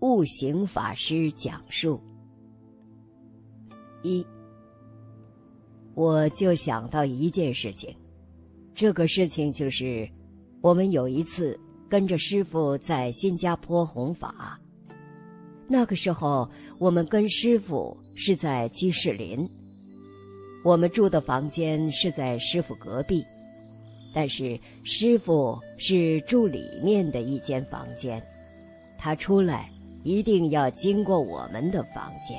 悟行法师讲述：一，我就想到一件事情，这个事情就是，我们有一次跟着师傅在新加坡弘法，那个时候我们跟师傅是在居士林，我们住的房间是在师傅隔壁。但是师傅是住里面的一间房间，他出来一定要经过我们的房间。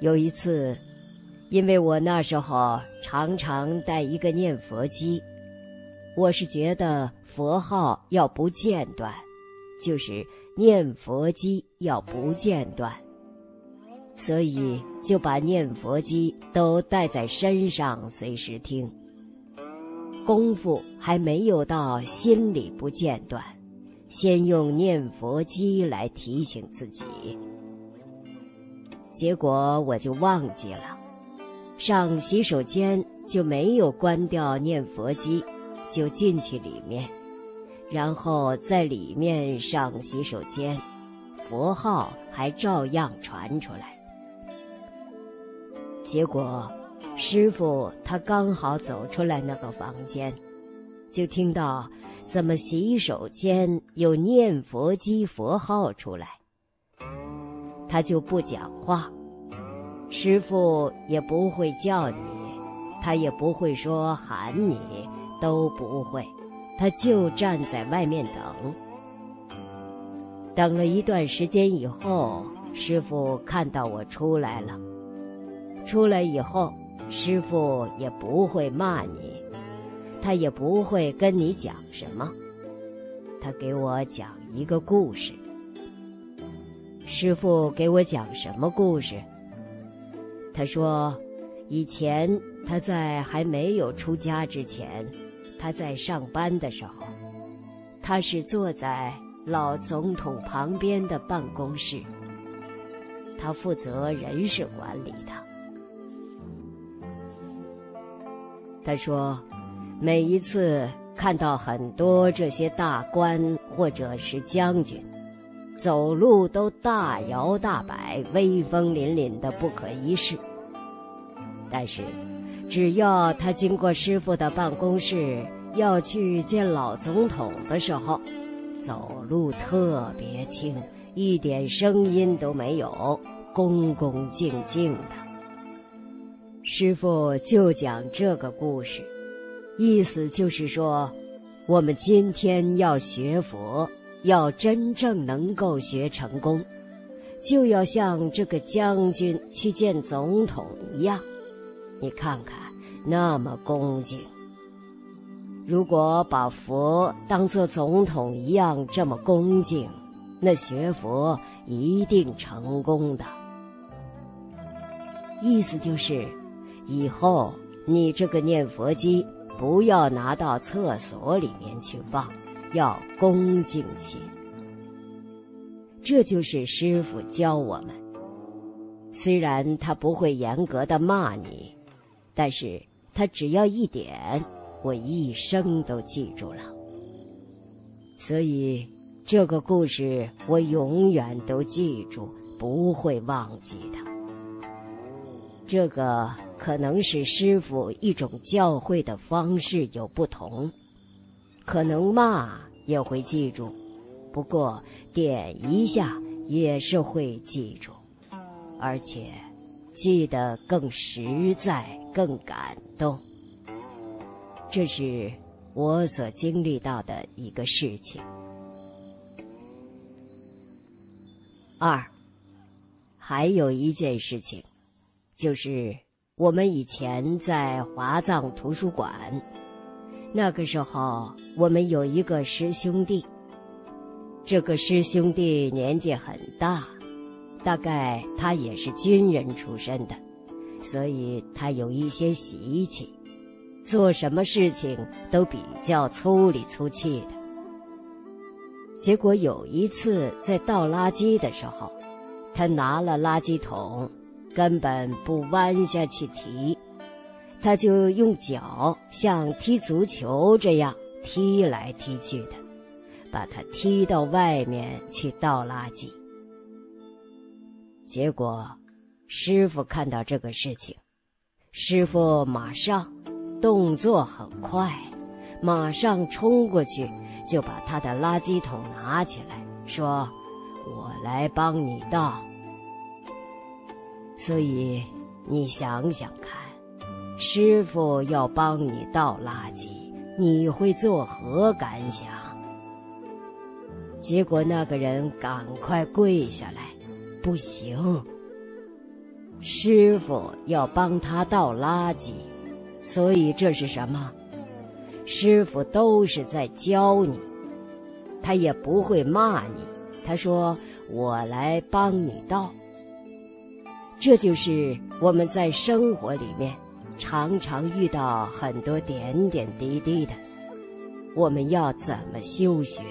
有一次，因为我那时候常常带一个念佛机，我是觉得佛号要不间断，就是念佛机要不间断，所以就把念佛机都带在身上，随时听。功夫还没有到心里不间断，先用念佛机来提醒自己。结果我就忘记了，上洗手间就没有关掉念佛机，就进去里面，然后在里面上洗手间，佛号还照样传出来。结果。师傅他刚好走出来那个房间，就听到怎么洗手间有念佛机佛号出来，他就不讲话，师傅也不会叫你，他也不会说喊你，都不会，他就站在外面等。等了一段时间以后，师傅看到我出来了，出来以后。师傅也不会骂你，他也不会跟你讲什么，他给我讲一个故事。师傅给我讲什么故事？他说，以前他在还没有出家之前，他在上班的时候，他是坐在老总统旁边的办公室，他负责人事管理的。他说：“每一次看到很多这些大官或者是将军，走路都大摇大摆、威风凛凛的不可一世。但是，只要他经过师傅的办公室要去见老总统的时候，走路特别轻，一点声音都没有，恭恭敬敬的。”师傅就讲这个故事，意思就是说，我们今天要学佛，要真正能够学成功，就要像这个将军去见总统一样。你看看，那么恭敬。如果把佛当做总统一样这么恭敬，那学佛一定成功的。意思就是。以后你这个念佛机不要拿到厕所里面去放，要恭敬些。这就是师傅教我们。虽然他不会严格的骂你，但是他只要一点，我一生都记住了。所以这个故事我永远都记住，不会忘记的。这个。可能是师傅一种教诲的方式有不同，可能骂也会记住，不过点一下也是会记住，而且记得更实在、更感动。这是我所经历到的一个事情。二，还有一件事情，就是。我们以前在华藏图书馆，那个时候我们有一个师兄弟。这个师兄弟年纪很大，大概他也是军人出身的，所以他有一些习气，做什么事情都比较粗里粗气的。结果有一次在倒垃圾的时候，他拿了垃圾桶。根本不弯下去提，他就用脚像踢足球这样踢来踢去的，把他踢到外面去倒垃圾。结果，师傅看到这个事情，师傅马上动作很快，马上冲过去就把他的垃圾桶拿起来，说：“我来帮你倒。”所以你想想看，师傅要帮你倒垃圾，你会作何感想？结果那个人赶快跪下来。不行，师傅要帮他倒垃圾，所以这是什么？师傅都是在教你，他也不会骂你。他说：“我来帮你倒。”这就是我们在生活里面常常遇到很多点点滴滴的，我们要怎么修学？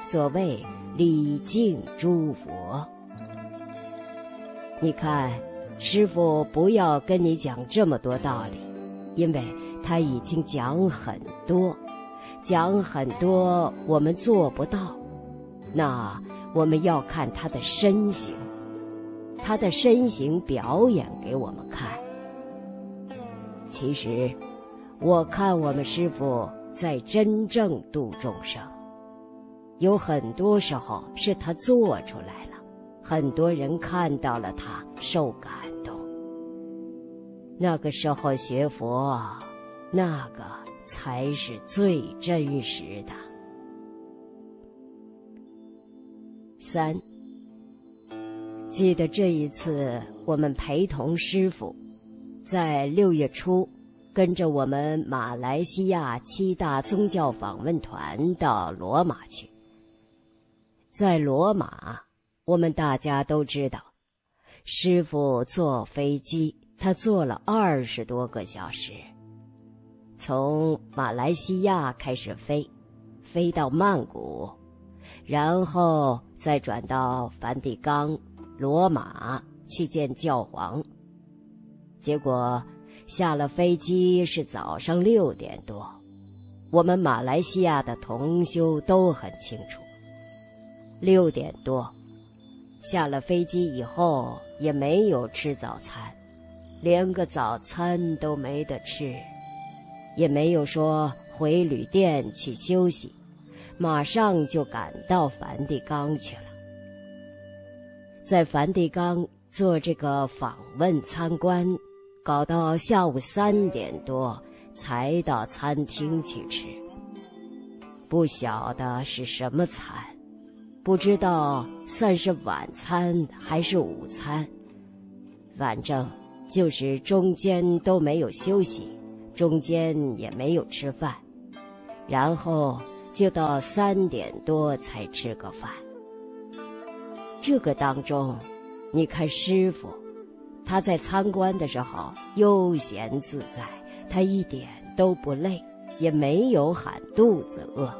所谓礼敬诸佛。你看，师傅不要跟你讲这么多道理，因为他已经讲很多，讲很多我们做不到。那我们要看他的身形，他的身形表演给我们看。其实，我看我们师傅在真正度众生，有很多时候是他做出来了。很多人看到了他，受感动。那个时候学佛，那个才是最真实的。三，记得这一次我们陪同师傅，在六月初，跟着我们马来西亚七大宗教访问团到罗马去，在罗马。我们大家都知道，师傅坐飞机，他坐了二十多个小时，从马来西亚开始飞，飞到曼谷，然后再转到梵蒂冈、罗马去见教皇。结果下了飞机是早上六点多，我们马来西亚的同修都很清楚，六点多。下了飞机以后也没有吃早餐，连个早餐都没得吃，也没有说回旅店去休息，马上就赶到梵蒂冈去了。在梵蒂冈做这个访问参观，搞到下午三点多才到餐厅去吃，不晓得是什么餐。不知道算是晚餐还是午餐，反正就是中间都没有休息，中间也没有吃饭，然后就到三点多才吃个饭。这个当中，你看师傅，他在参观的时候悠闲自在，他一点都不累，也没有喊肚子饿。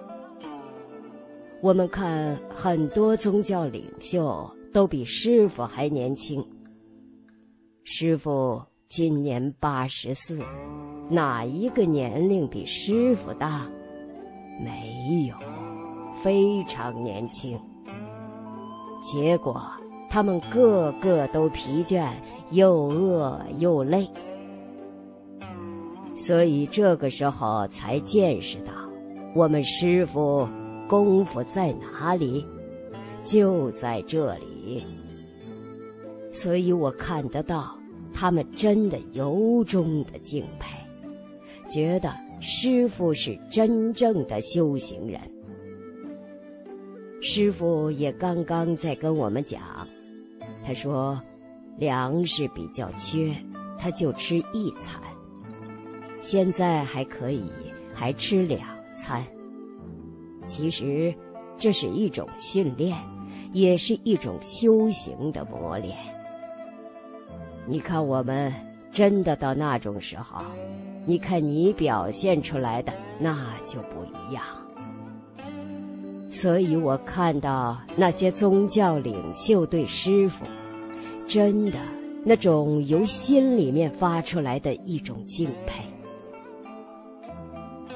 我们看很多宗教领袖都比师傅还年轻。师傅今年八十四，哪一个年龄比师傅大？没有，非常年轻。结果他们个个都疲倦，又饿又累，所以这个时候才见识到我们师傅。功夫在哪里？就在这里。所以我看得到，他们真的由衷的敬佩，觉得师傅是真正的修行人。师傅也刚刚在跟我们讲，他说粮食比较缺，他就吃一餐，现在还可以，还吃两餐。其实，这是一种训练，也是一种修行的磨练。你看，我们真的到那种时候，你看你表现出来的那就不一样。所以我看到那些宗教领袖对师傅，真的那种由心里面发出来的一种敬佩。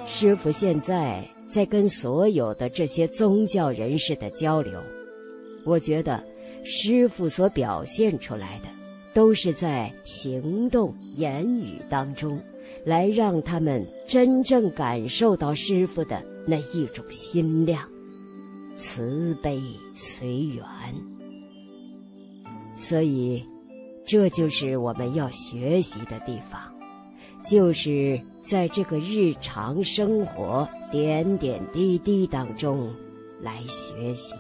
师傅现在。在跟所有的这些宗教人士的交流，我觉得师傅所表现出来的，都是在行动、言语当中，来让他们真正感受到师傅的那一种心量、慈悲随缘。所以，这就是我们要学习的地方，就是在这个日常生活点点滴滴当中来学习。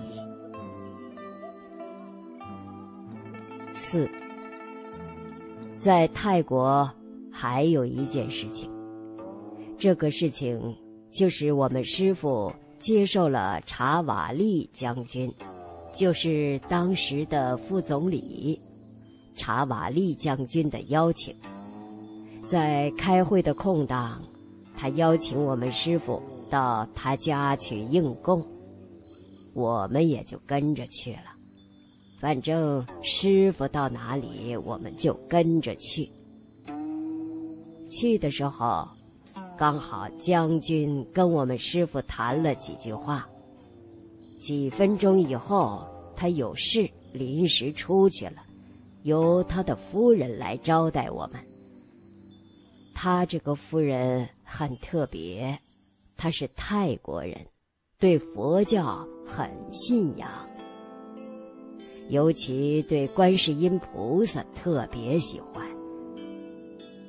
四，在泰国还有一件事情，这个事情就是我们师傅接受了查瓦利将军。就是当时的副总理查瓦利将军的邀请，在开会的空档，他邀请我们师傅到他家去应供，我们也就跟着去了。反正师傅到哪里，我们就跟着去。去的时候，刚好将军跟我们师傅谈了几句话。几分钟以后，他有事临时出去了，由他的夫人来招待我们。他这个夫人很特别，他是泰国人，对佛教很信仰，尤其对观世音菩萨特别喜欢。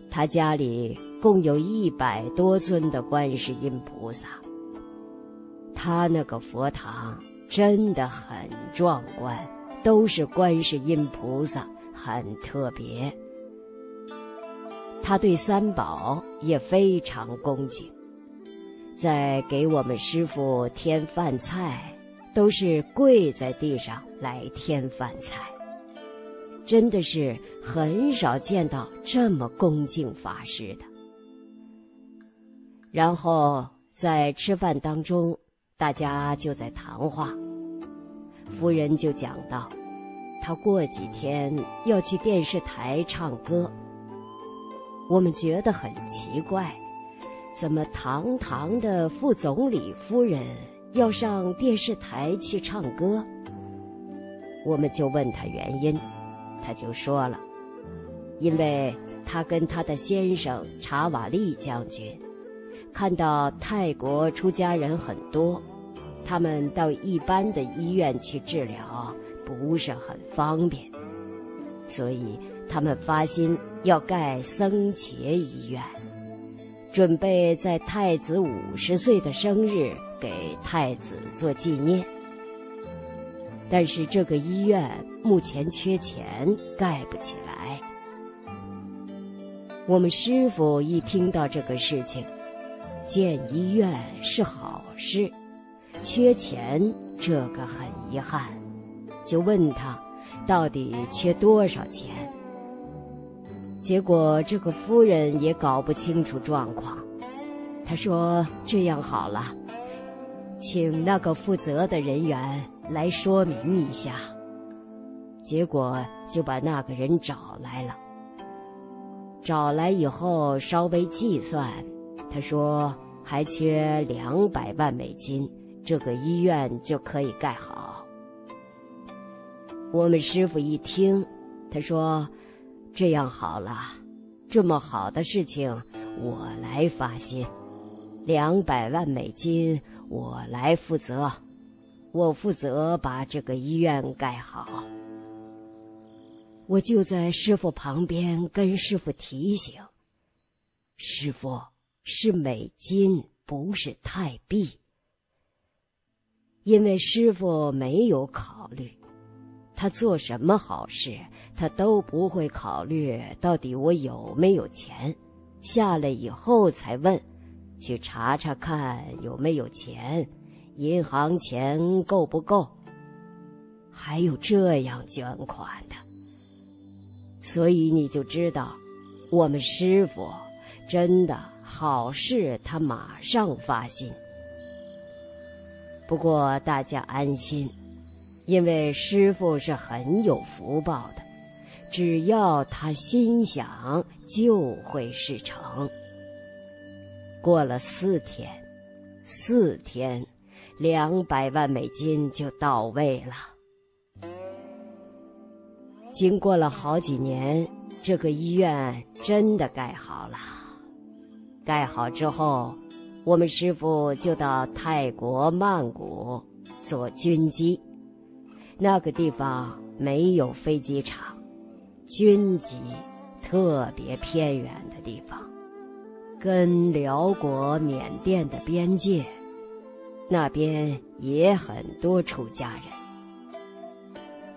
他家里共有一百多尊的观世音菩萨。他那个佛堂真的很壮观，都是观世音菩萨，很特别。他对三宝也非常恭敬，在给我们师傅添饭菜，都是跪在地上来添饭菜，真的是很少见到这么恭敬法师的。然后在吃饭当中。大家就在谈话，夫人就讲到，她过几天要去电视台唱歌。我们觉得很奇怪，怎么堂堂的副总理夫人要上电视台去唱歌？我们就问他原因，他就说了，因为他跟他的先生查瓦利将军。看到泰国出家人很多，他们到一般的医院去治疗不是很方便，所以他们发心要盖僧伽医院，准备在太子五十岁的生日给太子做纪念。但是这个医院目前缺钱，盖不起来。我们师傅一听到这个事情。建医院是好事，缺钱这个很遗憾，就问他到底缺多少钱。结果这个夫人也搞不清楚状况，他说：“这样好了，请那个负责的人员来说明一下。”结果就把那个人找来了，找来以后稍微计算。他说：“还缺两百万美金，这个医院就可以盖好。”我们师傅一听，他说：“这样好了，这么好的事情，我来发心，两百万美金我来负责，我负责把这个医院盖好。”我就在师傅旁边跟师傅提醒：“师傅。”是美金，不是泰币。因为师傅没有考虑，他做什么好事，他都不会考虑到底我有没有钱，下来以后才问，去查查看有没有钱，银行钱够不够，还有这样捐款的。所以你就知道，我们师傅真的。好事，他马上发心。不过大家安心，因为师傅是很有福报的，只要他心想，就会事成。过了四天，四天，两百万美金就到位了。经过了好几年，这个医院真的盖好了。盖好之后，我们师傅就到泰国曼谷做军机。那个地方没有飞机场，军机特别偏远的地方，跟辽国、缅甸的边界，那边也很多出家人。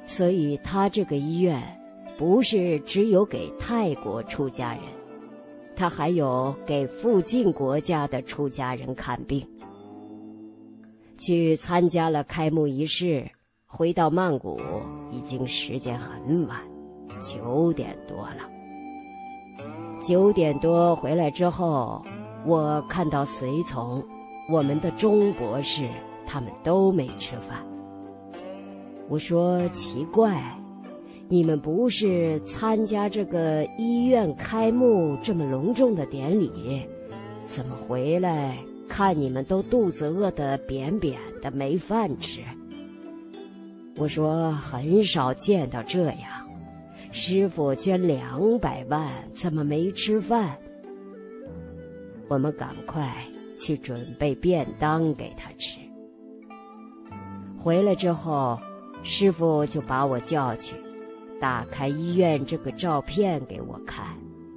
所以，他这个医院不是只有给泰国出家人，他还有给附近国家的出家人看病。去参加了开幕仪式，回到曼谷已经时间很晚，九点多了。九点多回来之后，我看到随从，我们的钟博士他们都没吃饭。我说奇怪，你们不是参加这个医院开幕这么隆重的典礼，怎么回来看你们都肚子饿得扁扁的，没饭吃？我说很少见到这样，师傅捐两百万，怎么没吃饭？我们赶快去准备便当给他吃。回来之后。师傅就把我叫去，打开医院这个照片给我看，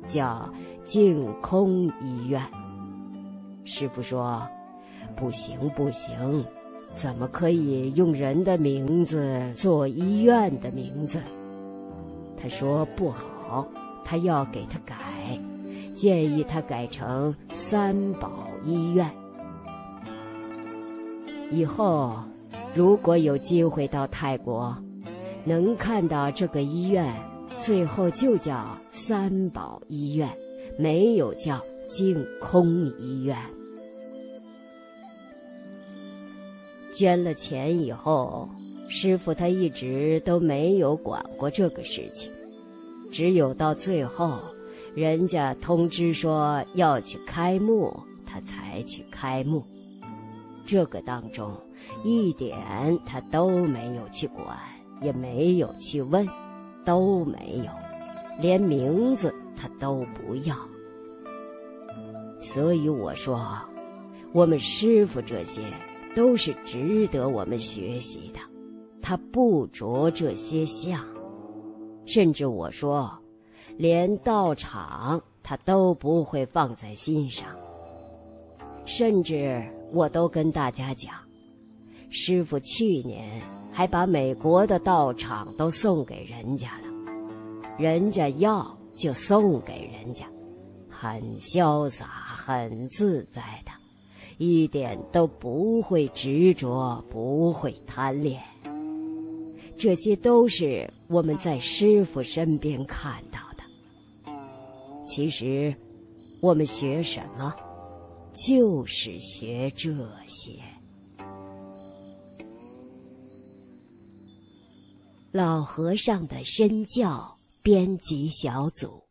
叫净空医院。师傅说：“不行不行，怎么可以用人的名字做医院的名字？”他说不好，他要给他改，建议他改成三宝医院。以后。如果有机会到泰国，能看到这个医院，最后就叫三宝医院，没有叫净空医院。捐了钱以后，师傅他一直都没有管过这个事情，只有到最后，人家通知说要去开幕，他才去开幕。这个当中。一点他都没有去管，也没有去问，都没有，连名字他都不要。所以我说，我们师傅这些都是值得我们学习的。他不着这些相，甚至我说，连道场他都不会放在心上。甚至我都跟大家讲。师傅去年还把美国的道场都送给人家了，人家要就送给人家，很潇洒、很自在的，一点都不会执着，不会贪恋。这些都是我们在师傅身边看到的。其实，我们学什么，就是学这些。老和尚的身教编辑小组。